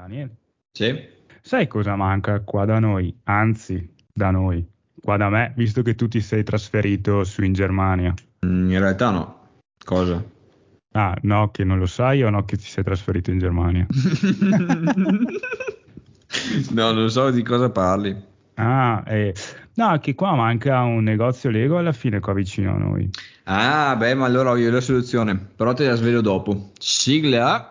Daniel, Sì? sai cosa manca qua da noi? Anzi, da noi, qua da me, visto che tu ti sei trasferito su in Germania. Mm, In realtà no. Cosa? Ah, no, che non lo sai o no che ti sei trasferito in Germania? no, non so di cosa parli. Ah, eh, no, che qua manca un negozio Lego alla fine qua vicino a noi. Ah, beh, ma allora ho io la soluzione. Però te la svelo dopo. Sigla.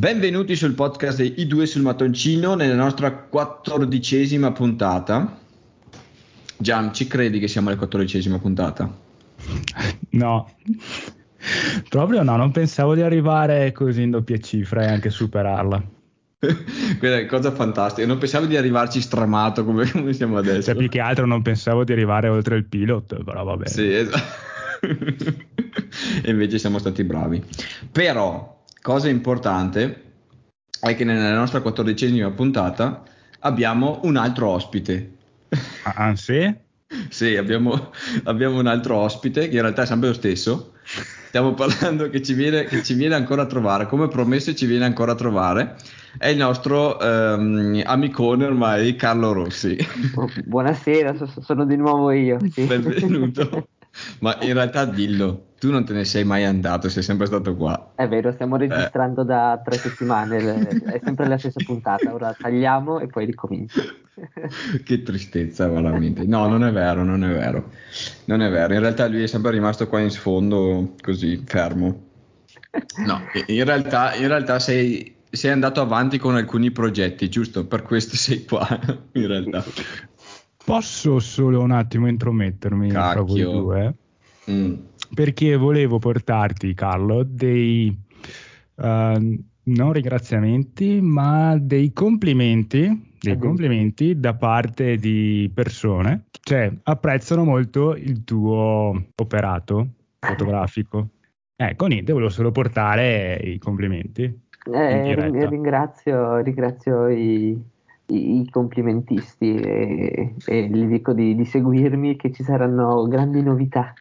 Benvenuti sul podcast dei I2 sul mattoncino nella nostra quattordicesima puntata. Gian, ci credi che siamo alla quattordicesima puntata? No, proprio no, non pensavo di arrivare così in doppie cifre e anche superarla. Quella è cosa fantastica. Non pensavo di arrivarci stramato come, come siamo adesso. Cioè, più che altro non pensavo di arrivare oltre il pilot, però va bene. Sì, esatto. e invece siamo stati bravi. Però, cosa importante è che nella nostra quattordicesima puntata abbiamo un altro ospite. Ah, sì? Sì, abbiamo, abbiamo un altro ospite che in realtà è sempre lo stesso. Stiamo parlando che ci, viene, che ci viene ancora a trovare, come promesso ci viene ancora a trovare. È il nostro ehm, amicone ormai, Carlo Rossi. Buonasera, so- sono di nuovo io. sì. Benvenuto. Ma in realtà dillo, tu non te ne sei mai andato, sei sempre stato qua. È vero, stiamo registrando da tre settimane, le- è sempre la stessa puntata. Ora tagliamo e poi ricomincio. che tristezza veramente. No, non è vero, non è vero. Non è vero. In realtà lui è sempre rimasto qua in sfondo, così, fermo. No, in realtà, in realtà sei, sei andato avanti con alcuni progetti, giusto? Per questo sei qua, in realtà. Posso solo un attimo intromettermi tra voi Cacchio. due? Mm. Perché volevo portarti, Carlo, dei eh, non ringraziamenti, ma dei complimenti, dei Addirittura. complimenti da parte di persone, cioè apprezzano molto il tuo operato fotografico. Ecco, niente, volevo solo portare i complimenti. Eh, ringrazio, ringrazio i, i- complimentisti e, e gli dico di, di seguirmi che ci saranno grandi novità.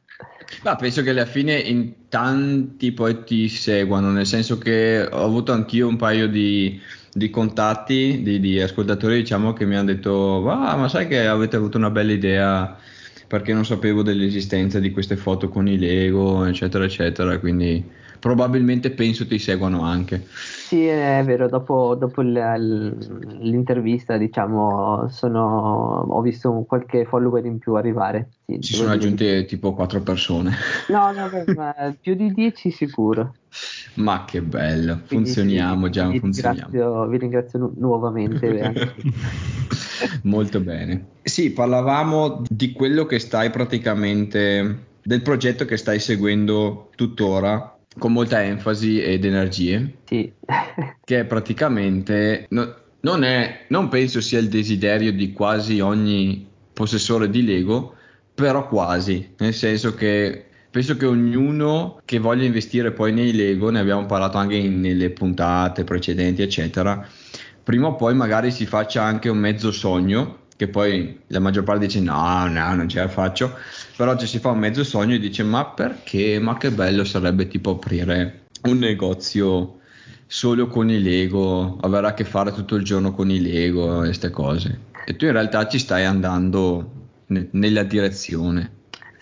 Ma penso che alla fine in tanti poi ti seguano, nel senso che ho avuto anch'io un paio di, di contatti di, di ascoltatori, diciamo, che mi hanno detto, "Ah, ma sai che avete avuto una bella idea perché non sapevo dell'esistenza di queste foto con i Lego, eccetera, eccetera, quindi probabilmente penso ti seguano anche. Sì, è vero, dopo, dopo l'intervista, diciamo, sono, ho visto qualche follower in più arrivare. Sì, Ci sono dire aggiunte tipo quattro persone. No, no, beh, più di 10 sicuro. Ma che bello, Quindi funzioniamo, già vi funzioniamo. ringrazio, vi ringrazio nu- nuovamente. Molto bene. Sì, parlavamo di quello che stai praticamente, del progetto che stai seguendo tuttora con molta enfasi ed energie, Sì. che praticamente, no- non, è, non penso sia il desiderio di quasi ogni possessore di Lego, però quasi, nel senso che penso che ognuno che voglia investire poi nei Lego, ne abbiamo parlato anche in- nelle puntate precedenti, eccetera, prima o poi magari si faccia anche un mezzo sogno, che poi la maggior parte dice no, no, non ce la faccio, però ci si fa un mezzo sogno e dice ma perché, ma che bello sarebbe tipo aprire un negozio solo con i Lego, avere a che fare tutto il giorno con i Lego e queste cose. E tu in realtà ci stai andando ne- nella direzione.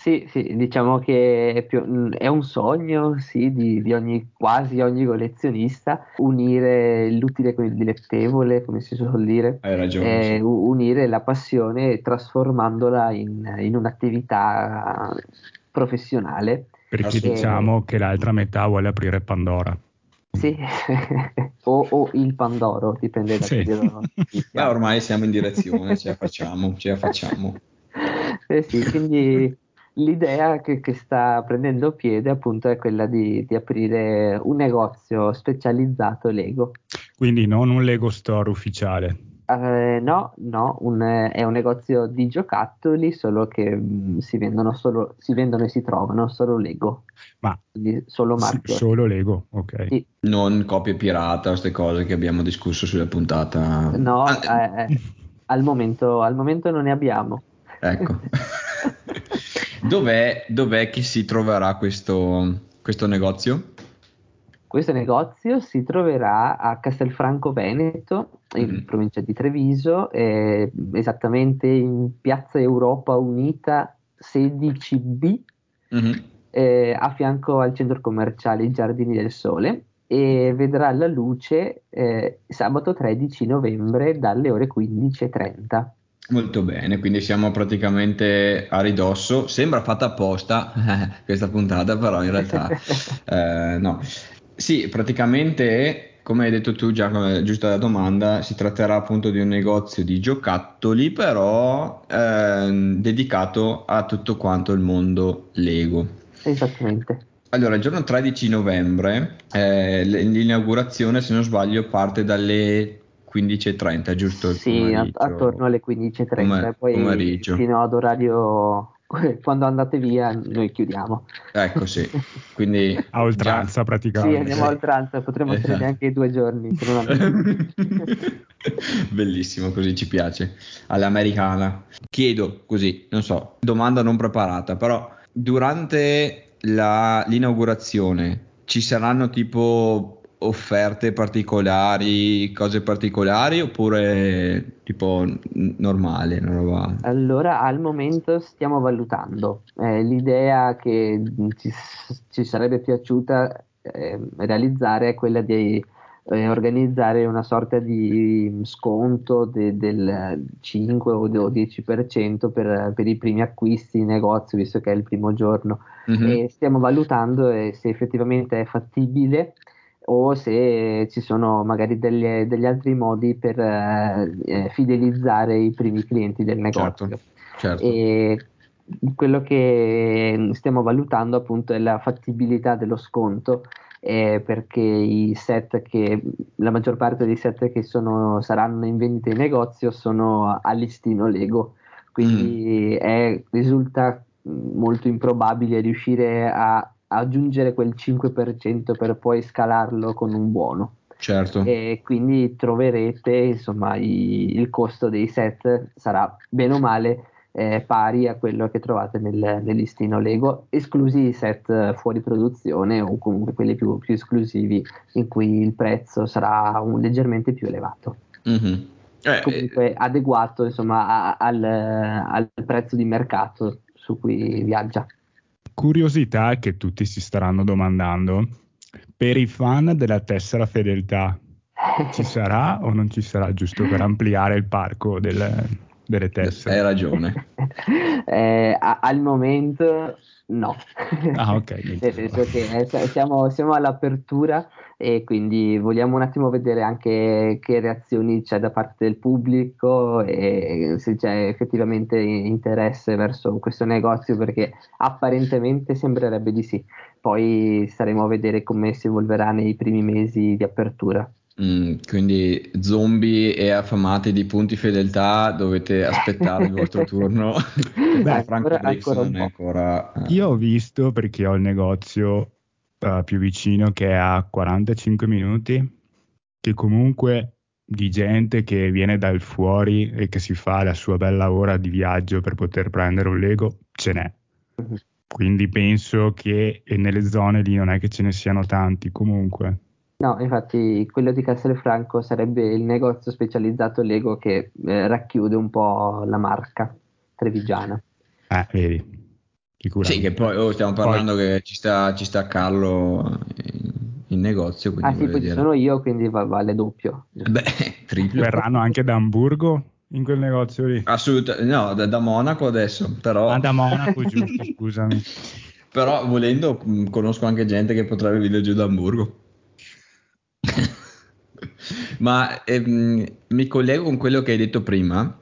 Sì, sì, diciamo che è, più- è un sogno, sì, di, di ogni, quasi ogni collezionista, unire l'utile con il dilettevole, come si suol dire, Hai ragione. eh, sì. unire la passione trasformandola in, in un'attività professionale. Perché Eh, diciamo che l'altra metà vuole aprire Pandora. Sì, o, o il Pandoro, dipende da Sì. ci Beh, ormai siamo in direzione, ce la facciamo, ce la facciamo. Eh sì, quindi l'idea che, che sta prendendo piede appunto è quella di, di aprire un negozio specializzato Lego. Quindi non un Lego Store ufficiale. Eh, no, no, un- è un negozio di giocattoli, solo che mh, si vendono solo, si vendono e si trovano solo Lego, Ma quindi solo marchio. solo Lego, ok. Sì. Non copie pirata, queste cose che abbiamo discusso sulla puntata. No, Ah, eh, eh, al momento, al momento non ne abbiamo. Ecco. Dov'è, dov'è che si troverà questo, questo negozio? Questo negozio si troverà a Castelfranco Veneto, in Mhm. provincia di Treviso, eh, esattamente in Piazza Europa Unita 16B, Mhm. eh, a fianco al centro commerciale I Giardini del Sole e vedrà la luce eh, sabato 13 novembre dalle ore 15.30. Molto bene, quindi siamo praticamente a ridosso. Sembra fatta apposta questa puntata, però in realtà eh, no. Sì, praticamente, come hai detto tu già, come giusta la domanda, si tratterà appunto di un negozio di giocattoli, però ehm, dedicato a tutto quanto il mondo Lego. Esattamente. Allora, il giorno 13 novembre, eh, l'inaugurazione, se non sbaglio, parte dalle 15.30, giusto? Sì, attorno alle 15.30 Pomer- e poi pomeriggio. fino ad orario quando andate via noi chiudiamo. Ecco, sì. Quindi A oltranza Sì, praticamente. andiamo a oltranza, potremmo stare Esatto. neanche due giorni. Bellissimo, così ci piace. All'americana. Chiedo così, non so, domanda non preparata, però durante la- l'inaugurazione ci saranno tipo offerte particolari, cose particolari oppure tipo n- normale, roba? Allora, al momento stiamo valutando. Eh, l'idea che ci, ci sarebbe piaciuta eh, realizzare è quella di eh, organizzare una sorta di sconto de- del 5 o del 10% per, per i primi acquisti in negozio, visto che è il primo giorno. Mhm. E stiamo valutando eh, se effettivamente è fattibile o se ci sono magari degli, degli altri modi per eh, eh, fidelizzare i primi clienti del negozio. Certo, certo. E quello che stiamo valutando appunto è la fattibilità dello sconto eh, perché i set che la maggior parte dei set che sono, saranno in vendita in negozio sono a listino Lego quindi è- risulta molto improbabile riuscire a aggiungere quel 5% per poi scalarlo con un buono Certo. e quindi troverete insomma i- il costo dei set sarà bene o male eh, pari a quello che trovate nel, nel listino Lego, esclusi i set eh, fuori produzione o comunque quelli più, più esclusivi in cui il prezzo sarà un- leggermente più elevato. Mhm. Eh, Comunque adeguato insomma a- al, al prezzo di mercato su cui viaggia. Curiosità che tutti si staranno domandando. Per i fan della tessera fedeltà, ci sarà o non ci sarà, giusto per ampliare il parco del- delle hai tessere? ragione. Eh, a- al momento no. Ah, ok. Nel senso che eh, si- siamo, siamo all'apertura e quindi vogliamo un attimo vedere anche che reazioni c'è da parte del pubblico e se c'è effettivamente interesse verso questo negozio perché apparentemente sembrerebbe di sì. Poi staremo a vedere come si evolverà nei primi mesi di apertura. Mm, quindi zombie e affamati di punti fedeltà dovete aspettare il vostro turno. Beh, Franco ancora- Dixon ancora non è ancora. eh, Io ho visto perché ho il negozio eh, più vicino che è a 45 minuti, che comunque di gente che viene dal fuori e che si fa la sua bella ora di viaggio per poter prendere un Lego, ce n'è. Mhm. Quindi penso che nelle zone lì non è che ce ne siano tanti comunque. No, infatti quello di Castelfranco sarebbe il negozio specializzato Lego che eh, racchiude un po' la marca trevigiana. Eh, vedi. Sicuramente. Sì, che poi oh, stiamo parlando che ci sta, ci sta Carlo in, in negozio. Quindi Ah sì, poi ci sono io, quindi va- vale doppio. Beh, triplo. Verranno anche da Hamburgo in quel negozio lì. Assolutamente, no, da, da Monaco adesso, però, Ah, da Monaco, giusto, scusami. però volendo mh, conosco anche gente che potrebbe venire giù da Hamburgo. Ma ehm, mi collego con quello che hai detto prima,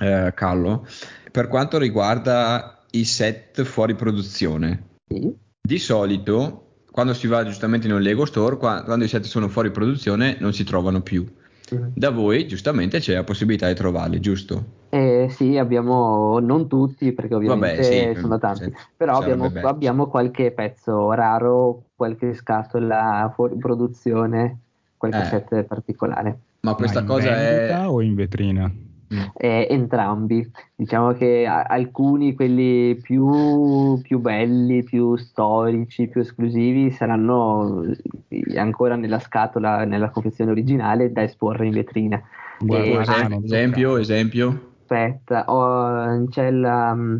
eh, Carlo, per quanto riguarda i set fuori produzione. Sì. Di solito, quando si va giustamente in un Lego Store, qua- quando i set sono fuori produzione non si trovano più. Mhm. Da voi, giustamente, c'è la possibilità di trovarli, giusto? Eh, sì, abbiamo non tutti perché ovviamente Vabbè, sì, sono tanti, sì, però abbiamo, abbiamo qualche pezzo raro, qualche scatola fuori produzione, qualche Eh. set particolare. Ma Ma questa in cosa è o in vetrina? mm. eh, entrambi. Diciamo che a- alcuni, quelli più, più, belli, più storici, più esclusivi, saranno eh, ancora nella scatola, nella confezione originale, da esporre in vetrina. Guarda, esempio, esempio, esempio. Aspetta, oh, c'è la, mm,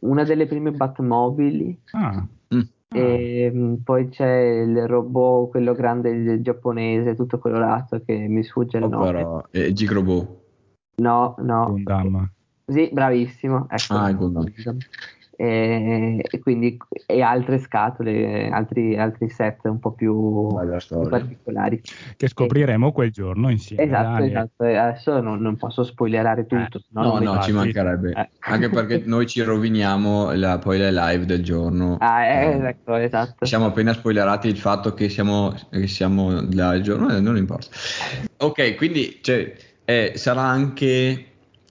una delle prime Batmobili. Ah. Mm. E mm, poi c'è il robot, quello grande giapponese, tutto colorato, che mi sfugge il oh, nome. Però, è Gigrobot. No, no. Gundam. Sì, bravissimo. Ecco. Ah, Gundam e, e quindi e altre scatole, altri, altri set un po' più, più particolari. Che scopriremo e, quel giorno insieme. Esatto, esatto. Adesso non, non, posso spoilerare tutto. Eh, no, no, ci mancherebbe. Eh. Anche perché noi ci roviniamo la, poi le live del giorno. Ah, eh, ecco, esatto. Siamo appena spoilerati il fatto che siamo, che siamo là il giorno, eh, non importa. Ok, quindi cioè, eh, sarà anche...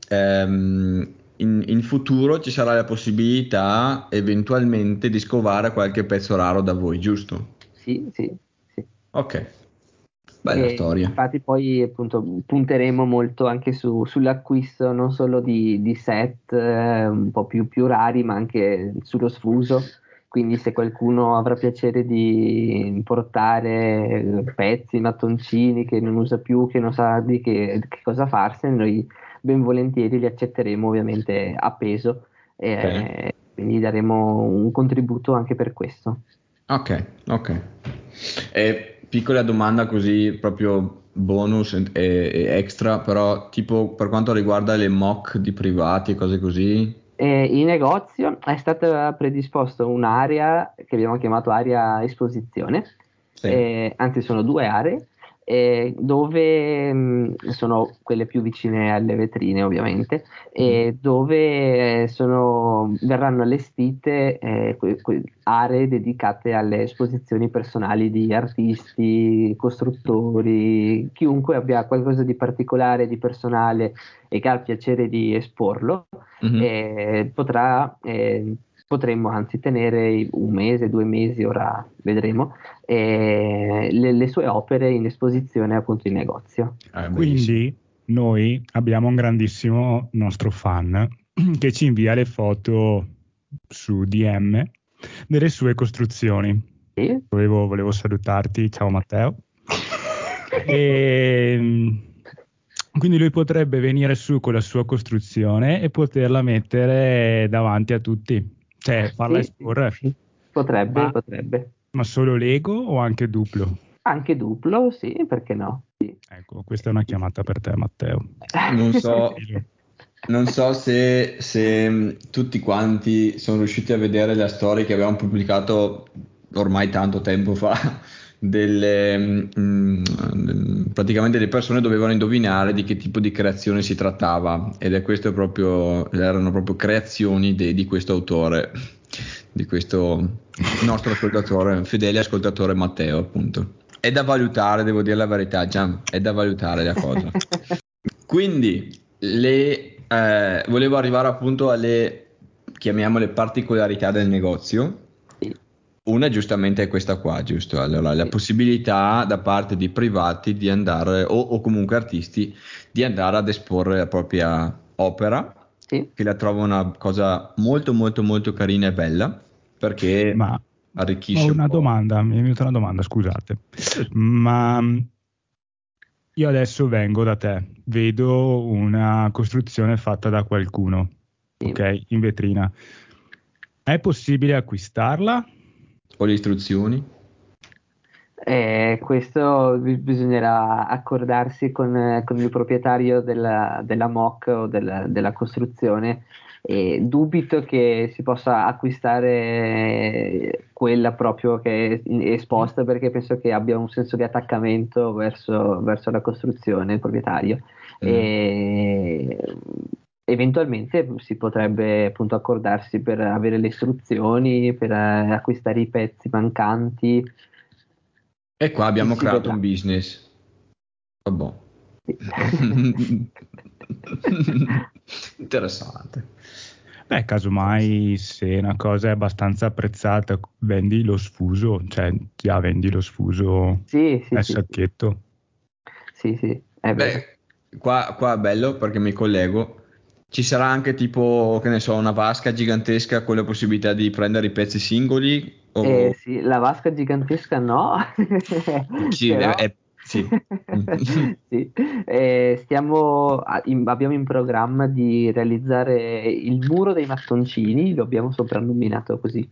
Ehm, in, in, futuro ci sarà la possibilità eventualmente di scovare qualche pezzo raro da voi, giusto? Sì, sì. sì. Ok, bella e storia. Infatti poi appunto punteremo molto anche su, sull'acquisto non solo di, di set eh, un po' più, più, rari, ma anche sullo sfuso. Quindi se qualcuno avrà piacere di importare pezzi, mattoncini che non usa più, che non sa di che, che cosa farsene, noi ben volentieri li accetteremo ovviamente a peso e okay. quindi daremo un contributo anche per questo. Ok, ok. E piccola domanda così proprio bonus e, e, extra, però tipo per quanto riguarda le mock di privati e cose così? Eh, in negozio è stata predisposta un'area che abbiamo chiamato area esposizione, sì. eh, anzi sono due aree eh, dove mh, mm, sono quelle più vicine alle vetrine ovviamente, e mm. dove eh, sono, verranno allestite eh, que, que, aree dedicate alle esposizioni personali di artisti, costruttori, chiunque abbia qualcosa di particolare, di personale e che ha il piacere di esporlo, mm-hmm. potrà eh, potremmo anzi tenere un mese, due mesi, ora vedremo, eh, le, le, sue opere in esposizione appunto in negozio. Eh, Quindi noi abbiamo un grandissimo nostro fan che ci invia le foto su DM delle sue costruzioni. Sì? Volevo, volevo salutarti, ciao Matteo. e, quindi lui potrebbe venire su con la sua costruzione e poterla mettere davanti a tutti. Cioè, farla sì, esporre. Sì, potrebbe, ma, potrebbe. Ma solo Lego o anche duplo? Anche duplo, sì, perché no? Sì. Ecco, questa è una chiamata per te, Matteo. Non so, non so se, se, mm, tutti quanti sono riusciti a vedere la storia che abbiamo pubblicato ormai tanto tempo fa. Delle, mh, mm, praticamente le persone dovevano indovinare di che tipo di creazione si trattava ed è questo proprio erano proprio creazioni de, di questo autore di questo nostro ascoltatore fedele ascoltatore Matteo appunto. È da valutare devo dire la verità Gian è da valutare la cosa. Quindi le, eh, volevo arrivare appunto alle chiamiamole particolarità del negozio una giustamente è questa qua, giusto? Allora, la possibilità da parte di privati di andare, o, o comunque artisti, di andare ad esporre la propria opera, sì. che la trovo una cosa molto molto molto carina e bella, perché Ma arricchisce ho una domanda, mi è venuta una domanda, scusate. Ma io adesso vengo da te, vedo una costruzione fatta da qualcuno, sì. ok, in vetrina. È possibile acquistarla o le istruzioni? Eh, questo bisognerà accordarsi con, con il proprietario della, della MOC o della, della costruzione. E dubito che si possa acquistare quella proprio che è esposta perché penso che abbia un senso di attaccamento verso, verso la costruzione il proprietario. Mm. E eventualmente si potrebbe appunto accordarsi per avere le istruzioni, per eh, acquistare i pezzi mancanti. E qua abbiamo creato vedrà. un business. Vabbè. Sì. Interessante. Beh, casomai se una cosa è abbastanza apprezzata, vendi lo sfuso, cioè già vendi lo sfuso sì, sì, nel sì, sacchetto. Sì, sì. Beh, qua, qua è bello perché mi collego. Ci sarà anche tipo, che ne so, una vasca gigantesca con la possibilità di prendere i pezzi singoli? O... Eh, sì, la vasca gigantesca no. Sì, Però- è- sì. Sì. Eh, stiamo, in- abbiamo in programma di realizzare il muro dei mattoncini, lo abbiamo soprannominato così.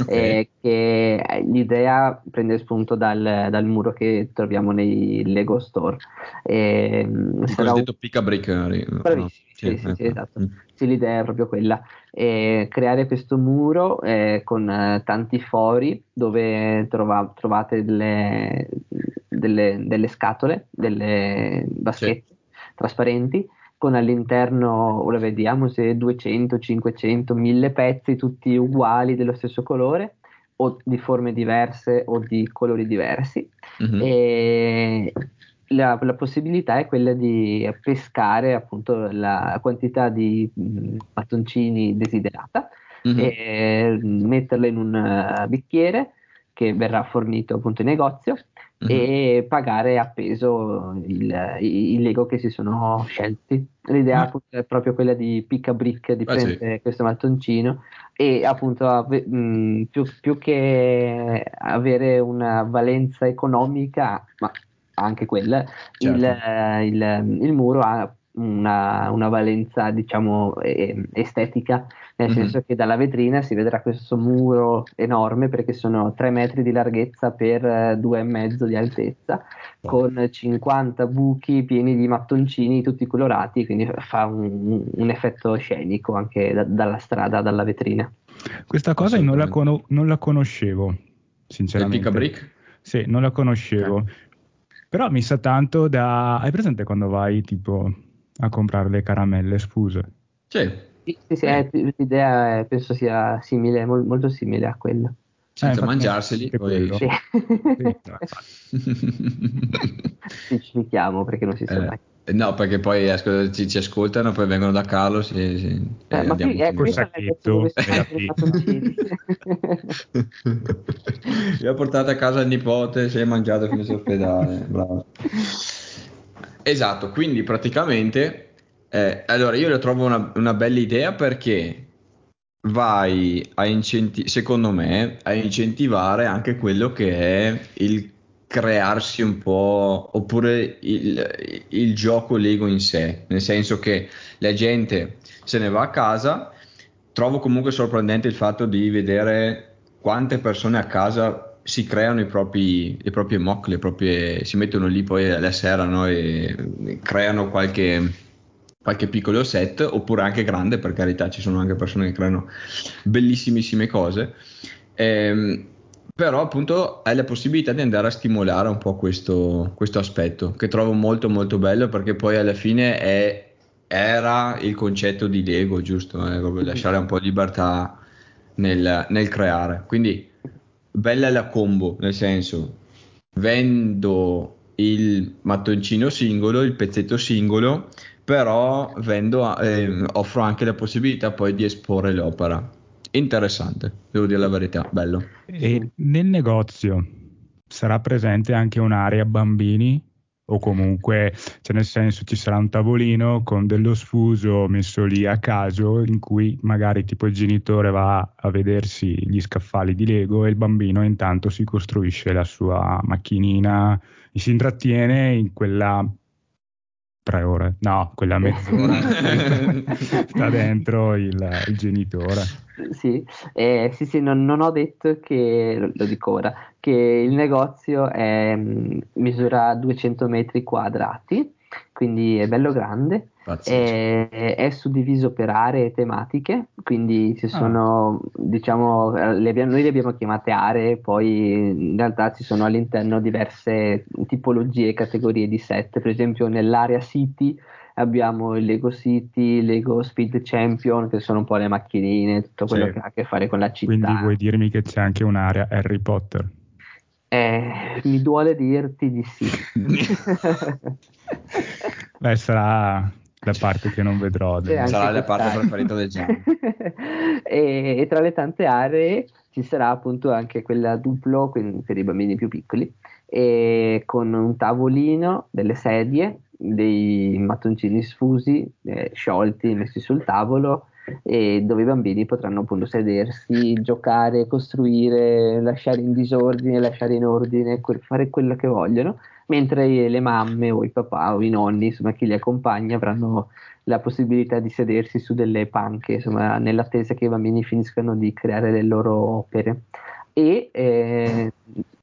Ok. Eh, che l'idea prende spunto dal, dal muro che troviamo nei Lego Store. Ehm, Il sarà un- cosiddetto pick a brick. eh, no? Sì, sì, sì, ecco. esatto. Mm. Sì, l'idea è proprio quella, eh, creare questo muro eh, con eh, tanti fori dove trova- trovate delle, delle- delle scatole, delle vaschette trasparenti, con all'interno, ora vediamo se 200, 500, 1000 pezzi tutti uguali dello stesso colore o di forme diverse o di colori diversi Mhm. e la, la possibilità è quella di pescare appunto la quantità di mh, mattoncini desiderata Mhm. e metterla in un eh, bicchiere che verrà fornito appunto in negozio Mhm. e pagare a peso il, i, i Lego che si sono scelti. L'idea appunto è proprio quella di pick a brick, di Ah, sì. prendere questo mattoncino e appunto ave- mh, più, più che avere una valenza economica, ma anche quella, il, Certo. eh, il- il muro ha una, una valenza diciamo eh, estetica, nel Mhm. senso che dalla vetrina si vedrà questo muro enorme perché sono 3 metri di larghezza per eh, due e mezzo di altezza con 50 buchi pieni di mattoncini tutti colorati, quindi fa un, un effetto scenico anche da- dalla strada, dalla vetrina. Questa cosa io non la, cono- non la conoscevo, Il sinceramente. a brick? Sì, non la conoscevo. Però mi sa tanto da... Hai presente quando vai tipo a comprare le caramelle sfuse? Sì. Sì, sì, sì, Eh. eh, l'idea è- penso sia simile, mol- molto simile a quello. Senza infatti, mangiarseli. quello. Sì. Sì, Specifichiamo perché non si sa mai. Eh, no, perché poi ascol- ci, ci ascoltano, poi vengono da Carlo si- si- Eh, e ma andiamo qui è col sacchetto si la vendono i pizza. mattoncini. Li ha portato a casa il nipote, si è mangiato fino all'ospedale. Bravo. Esatto, quindi praticamente, eh, allora io la trovo una, una bella idea perché vai a incentivare, secondo me, a incentivare anche quello che è il crearsi un po', oppure il, il gioco Lego in sé, nel senso che la gente se ne va a casa, trovo comunque sorprendente il fatto di vedere quante persone a casa si creano i propri, i propri mock, le proprie, si mettono lì poi alla sera no, e creano qualche, qualche piccolo set, oppure anche grande, per carità, ci sono anche persone che creano bellissimissime cose. Ehm, però appunto hai la possibilità di andare a stimolare un po' questo, questo aspetto che trovo molto molto bello perché poi alla fine è, era il concetto di Lego, giusto? Eh, proprio lasciare un po' di libertà nel, nel creare. Quindi bella la combo, nel senso vendo il mattoncino singolo, il pezzetto singolo, però vendo, eh, offro anche la possibilità poi di esporre l'opera. Interessante, devo dire la verità, bello. E nel negozio sarà presente anche un'area bambini o comunque, cioè nel senso ci sarà un tavolino con dello sfuso messo lì a caso in cui magari tipo il genitore va a vedersi gli scaffali di Lego e il bambino intanto si costruisce la sua macchinina e si intrattiene in quella tre ore, no, quella mezz'ora sta dentro il, il genitore. Sì, eh, sì, sì, non, non ho detto che, lo, dico ora, che il negozio è, mh, misura 200 metri quadrati, quindi è bello grande, Pazzesco. è, è suddiviso per aree tematiche, quindi ci sono, diciamo, eh, le abbiamo- noi le abbiamo chiamate aree, poi in realtà ci sono all'interno diverse tipologie e categorie di set, per esempio nell'area City abbiamo il Lego City, Lego Speed Champion, che sono un po' le macchinine, tutto quello Sì. che ha a che fare con la città. Quindi vuoi dirmi che c'è anche un'area Harry Potter? Eh, mi duole dirti di sì. Beh, sarà la parte che non vedrò. Anche Sarà la parte preferita del Gianni. e, e tra le tante aree ci sarà appunto anche quella duplo per i bambini più piccoli e con un tavolino, delle sedie dei mattoncini sfusi, eh, sciolti, messi sul tavolo e dove i bambini potranno appunto sedersi, giocare, costruire, lasciare in disordine, lasciare in ordine, fare quello che vogliono, mentre le mamme o i papà o i nonni, insomma chi li accompagna, avranno la possibilità di sedersi su delle panche, insomma, nell'attesa che i bambini finiscano di creare le loro opere. E eh,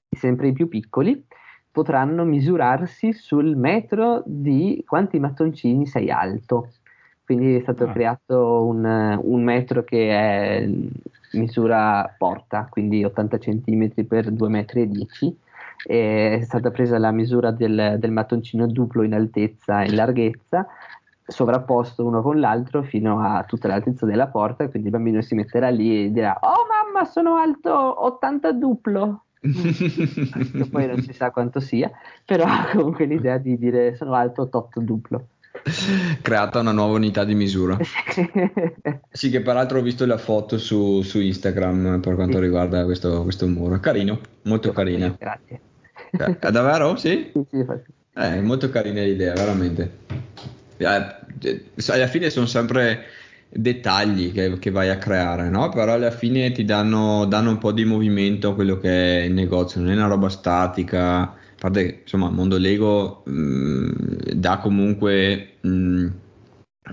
sempre i più piccoli potranno misurarsi sul metro di quanti mattoncini sei alto. Quindi è stato ah. creato un, un, metro che è misura porta, quindi 80 cm per 2,10 metri. È stata presa la misura del, del mattoncino duplo in altezza e in larghezza sovrapposto uno con l'altro fino a tutta l'altezza della porta, quindi il bambino si metterà lì e dirà "Oh mamma, sono alto 80 duplo". che poi non si sa quanto sia, però comunque l'idea di dire sono alto 88 duplo creata una nuova unità di misura. sì, che peraltro ho visto la foto su, su Instagram per quanto sì. riguarda questo, questo, muro. Carino, molto sì, carino. Grazie. Eh, davvero? Sì? Sì, sì. Eh, molto carina l'idea, veramente. Eh, alla fine sono sempre dettagli che, che, vai a creare, no? Però alla fine ti danno, danno un po' di movimento a quello che è il negozio, non è una roba statica parte che insomma il mondo Lego mh, mm, dà comunque mh, mm,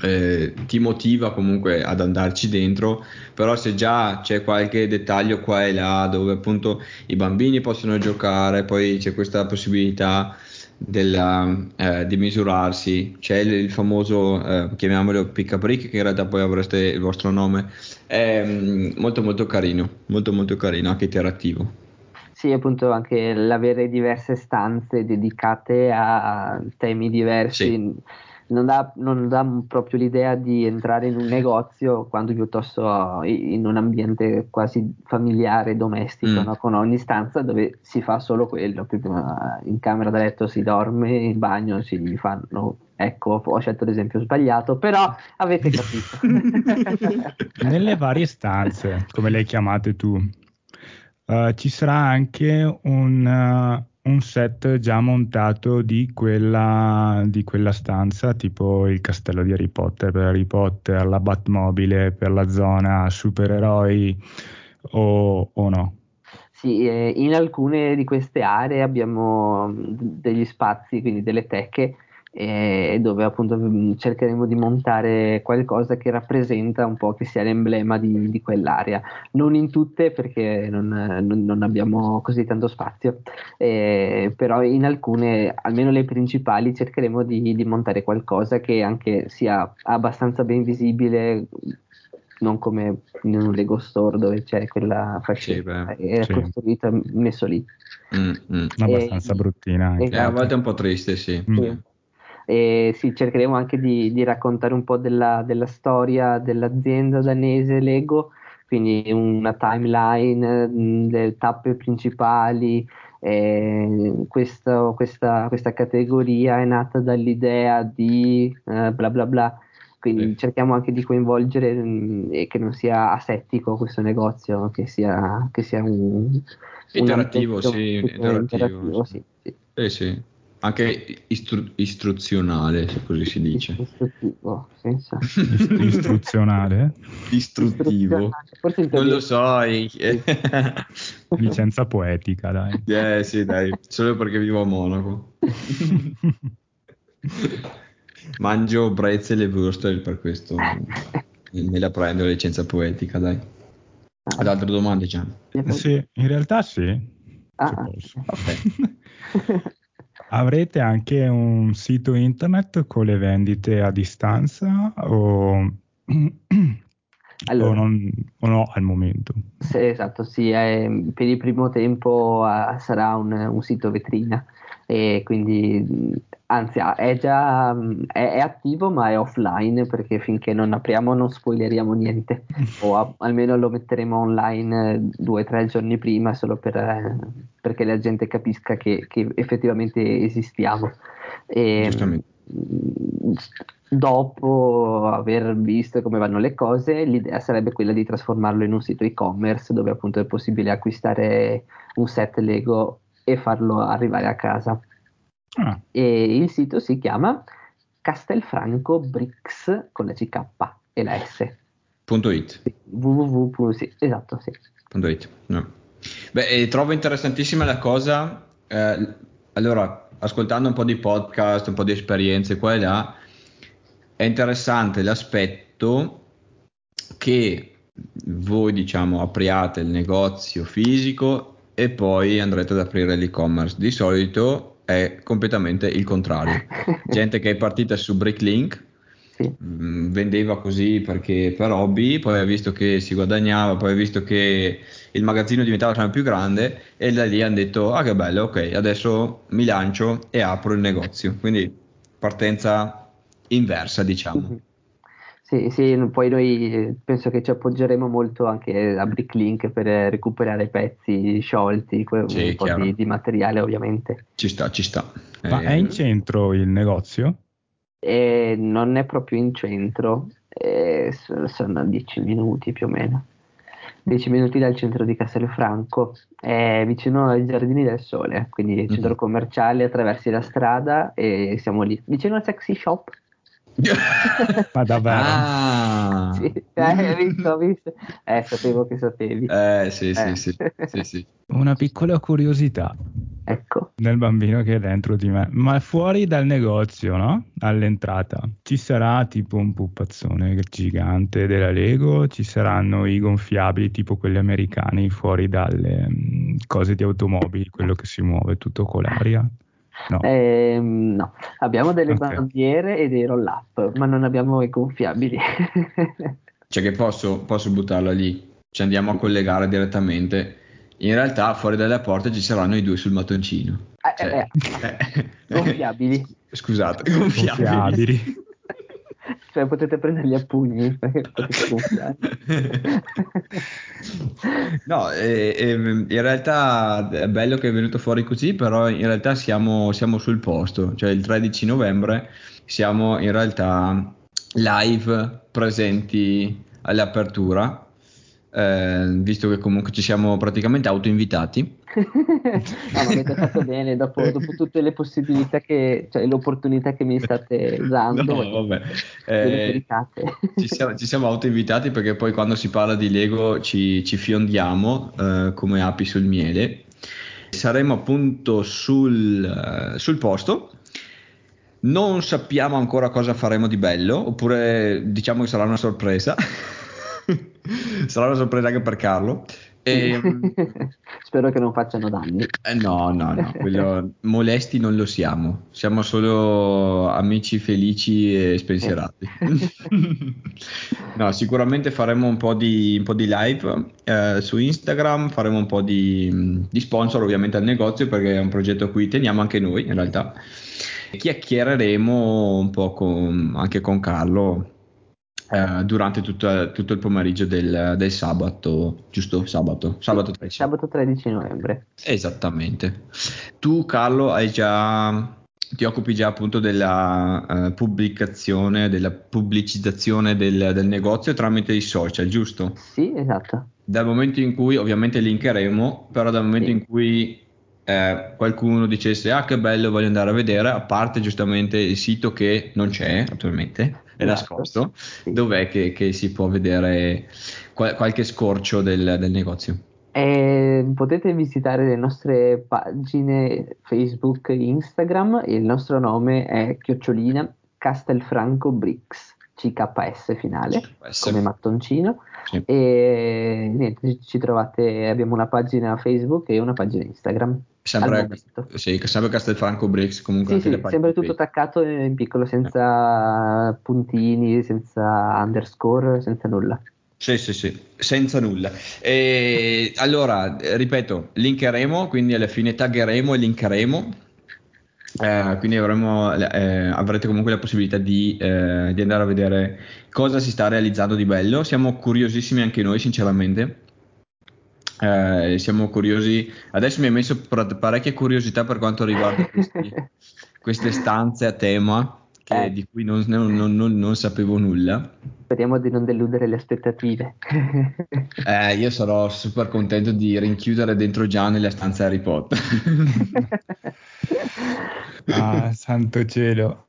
eh, ti motiva comunque ad andarci dentro però se già c'è qualche dettaglio qua e là dove appunto i bambini possono giocare poi c'è questa possibilità della, eh, di misurarsi. C'è il, il famoso eh, chiamiamolo pick up brick che in realtà poi avreste il vostro nome. È mm, molto molto carino molto molto carino anche interattivo. Sì, appunto anche l'avere diverse stanze dedicate a temi diversi. Sì. Non, dà, non, dà, proprio l'idea di entrare in un negozio quando piuttosto in un ambiente quasi familiare, domestico, mm. no? con ogni stanza dove si fa solo quello. In camera da letto si dorme, in bagno si fanno Ecco, ho scelto l'esempio sbagliato, però avete capito. Nelle varie stanze, come le hai chiamate tu, Uh, ci sarà anche un, uh, un, set già montato di quella, di quella, stanza, tipo il castello di Harry Potter per Harry Potter, la Batmobile per la zona supereroi o, o no? Sì, eh, in alcune di queste aree abbiamo mm, degli spazi, quindi delle teche e dove appunto mm, cercheremo di montare qualcosa che rappresenta un po' che sia l'emblema di, di quell'area. Non in tutte perché non, non, non abbiamo così tanto spazio, eh, però in alcune, almeno le principali, cercheremo di, di montare qualcosa che anche sia abbastanza ben visibile non come in un Lego Store dove c'è quella fascetta sì, era sì. costruita messo lì mm, mm. abbastanza bruttina anche. Esatto. Eh, a volte è un po' triste sì, mm. sì. E sì, cercheremo anche di, di raccontare un po' della, della, storia dell'azienda danese Lego, quindi una timeline, le tappe principali. Eh, questo, questa, questa, categoria è nata dall'idea di eh, bla bla bla. Quindi sì. cerchiamo anche di coinvolgere mh, e che non sia asettico questo negozio, che sia, che sia un, interattivo, un sì, interattivo sì. sì. Eh sì anche istru- istruzionale, se così si dice. Istruttivo, senza. Istruzionale? Istruttivo. Forse non lo so. Licenza poetica, dai. Eh sì, dai, solo perché vivo a Monaco. Mangio brezel e würstel per questo. Me la prendo la licenza poetica, dai. Ad altre domande, Gian? Sì, in realtà sì. Ah, ok. Avrete anche un sito internet con le vendite a distanza o, allora, o, non, o no al momento? Sì, esatto, sì, eh, per il primo tempo eh, sarà un, un, sito vetrina e quindi anzi è già è, è, attivo ma è offline perché finché non apriamo non spoileriamo niente. O a, almeno lo metteremo online eh, due o tre giorni prima solo per, eh, perché la gente capisca che, che effettivamente esistiamo. E, dopo aver visto come vanno le cose l'idea sarebbe quella di trasformarlo in un sito e-commerce dove appunto è possibile acquistare un set Lego e farlo arrivare a casa Ah. E il sito si chiama Castelfranco Bricks con la CK e la S. Punto .it. Sì, www. Sì, esatto, sì. Punto .it. No. Beh, trovo interessantissima la cosa. Eh, allora, ascoltando un po' di podcast, un po' di esperienze qua e là, è interessante l'aspetto che voi diciamo apriate il negozio fisico e poi andrete ad aprire l'e-commerce. Di solito è completamente il contrario. Gente che è partita su Bricklink, sì. Mm, vendeva così perché per hobby, poi ha visto che si guadagnava, poi ha visto che il magazzino diventava sempre più grande e da lì hanno detto ah che bello, ok, adesso mi lancio e apro il negozio. Quindi partenza inversa diciamo. Sì, sì, poi noi eh, penso che ci appoggeremo molto anche a Bricklink per recuperare pezzi sciolti, sì, un po' di, di, materiale ovviamente. Ci sta, ci sta. Ma eh, è in centro il negozio? Eh, non è proprio in centro, eh, sono 10 minuti più o meno. 10 minuti dal centro di Castelfranco, è vicino ai Giardini del Sole, quindi centro mm-hmm. commerciale, attraversi la strada e siamo lì, vicino al sexy shop. Ma davvero? Ah. Sì, eh, visto, visto. Eh, sapevo che sapevi. Eh, sì, eh. Sì, sì, sì, Una piccola curiosità. Ecco. Nel bambino che è dentro di me. Ma fuori dal negozio, no? All'entrata, ci sarà tipo un pupazzone gigante della Lego? Ci saranno i gonfiabili tipo quelli americani fuori dalle um, cose di automobili, quello che si muove tutto con l'aria? No. Eh, no. abbiamo delle okay. bandiere e dei roll up, ma non abbiamo i gonfiabili. cioè che posso, posso buttarla lì, ci andiamo a collegare direttamente. In realtà fuori dalle porte ci saranno i due sul mattoncino. Eh, cioè, eh, eh. gonfiabili. Scusate, gonfiabili. gonfiabili. Cioè potete prenderli a pugni no eh, eh, in realtà è bello che è venuto fuori così però in realtà siamo, siamo sul posto. Cioè il 13 novembre siamo in realtà live presenti all'apertura eh, visto che comunque ci siamo praticamente autoinvitati. no, avete fatto bene, dopo, dopo, tutte le possibilità che, cioè le opportunità che mi state dando, no, vabbè. Eh, ci, siamo, ci siamo autoinvitati perché poi quando si parla di Lego ci, ci fiondiamo eh, come api sul miele. Saremo appunto sul, sul posto non sappiamo ancora cosa faremo di bello, oppure diciamo che sarà una sorpresa. Sarà una sorpresa anche per Carlo. E, Spero che non facciano danni. Eh, no, no, no, quello, molesti non lo siamo, siamo solo amici felici e spensierati. no, sicuramente faremo un po' di, un po di live eh, su Instagram, faremo un po' di, di sponsor ovviamente al negozio perché è un progetto a cui teniamo anche noi in realtà. Chiacchiereremo un po' con, anche con Carlo eh, durante tutto, tutto, il pomeriggio del, del, sabato, giusto? Sabato, sabato 13. Sabato 13 novembre. Esattamente. Tu Carlo hai già ti occupi già appunto della uh, pubblicazione, della pubblicizzazione del, del, negozio tramite i social, giusto? Sì, esatto. Dal momento in cui, ovviamente linkeremo, però dal momento sì. in cui eh, qualcuno dicesse ah che bello voglio andare a vedere, a parte giustamente il sito che non c'è attualmente, è nascosto, sì. dov'è che, che, si può vedere qual- qualche scorcio del, del negozio? Eh, potete visitare le nostre pagine Facebook e Instagram, il nostro nome è chiocciolina Castelfranco Bricks. CKS finale CKS. come mattoncino. Sì. e niente ci trovate abbiamo una pagina Facebook e una pagina Instagram. Sempre, sì, sempre Castelfranco Bricks comunque sì, sì, sempre tutto attaccato in piccolo senza puntini senza underscore senza nulla. Sì, sì, sì, senza nulla. E, allora, ripeto, linkeremo, quindi alla fine taggeremo e linkeremo eh, quindi avremo, eh, avrete comunque la possibilità di, eh, di, andare a vedere cosa si sta realizzando di bello. Siamo curiosissimi anche noi, sinceramente. Eh, siamo curiosi. Adesso mi hai messo parecchia curiosità per quanto riguarda questi, queste stanze a tema che, Eh. di cui non, non- non- non- non sapevo nulla. Speriamo di non deludere le aspettative. Eh, io sarò super contento di rinchiudere dentro Gian nella stanza Harry Potter. Ah, santo cielo.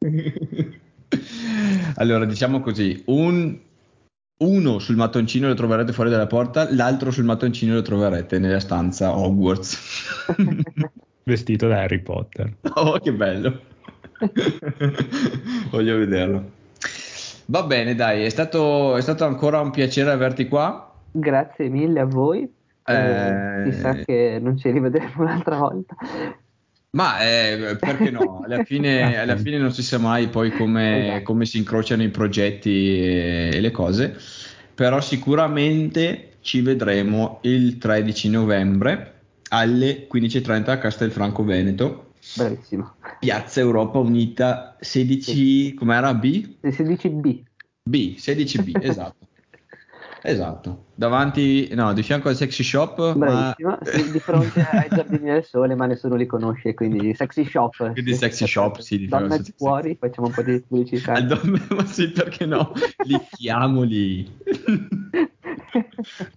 allora, diciamo così, un- uno sul mattoncino lo troverete fuori dalla porta, l'altro sul mattoncino lo troverete nella stanza Hogwarts. Vestito da Harry Potter. oh, che bello. Voglio vederlo. Va bene, dai, è stato, è stato ancora un piacere averti qua. Grazie mille a voi. Eh. Eh, chissà che non ci rivedremo un'altra volta. Ma eh, perché no? Alla fine, alla fine non si sa mai poi come, Esatto. come si incrociano i progetti e, e le cose, però sicuramente ci vedremo il 13 novembre alle 15.30 a Castelfranco Veneto, Bravissimo. Piazza Europa Unita 16, com'era B? Se si dici B, B, 16B, esatto. Esatto, davanti, no, di fianco al sexy shop, ma... bravissimo. Sì, di fronte ai giardini del sole, ma nessuno li conosce, quindi sexy shop. Quindi sexy shop, sì, di Donna fronte- di fuori, facciamo un po' di pubblicità. Al dom- ma sì, perché no? Li chiamoli.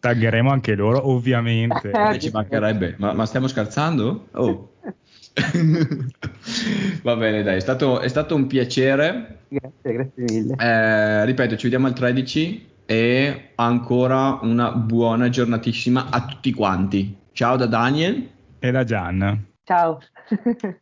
Taggeremo anche loro, ovviamente. Eh, Eh, ci mancherebbe, ma, ma stiamo scherzando? Oh. Va bene, dai, è stato, è stato un piacere. Grazie, grazie mille. Eh, ripeto, ci vediamo al 13 e ancora una buona giornatissima a tutti quanti. Ciao da Daniel. E da Gian. Ciao.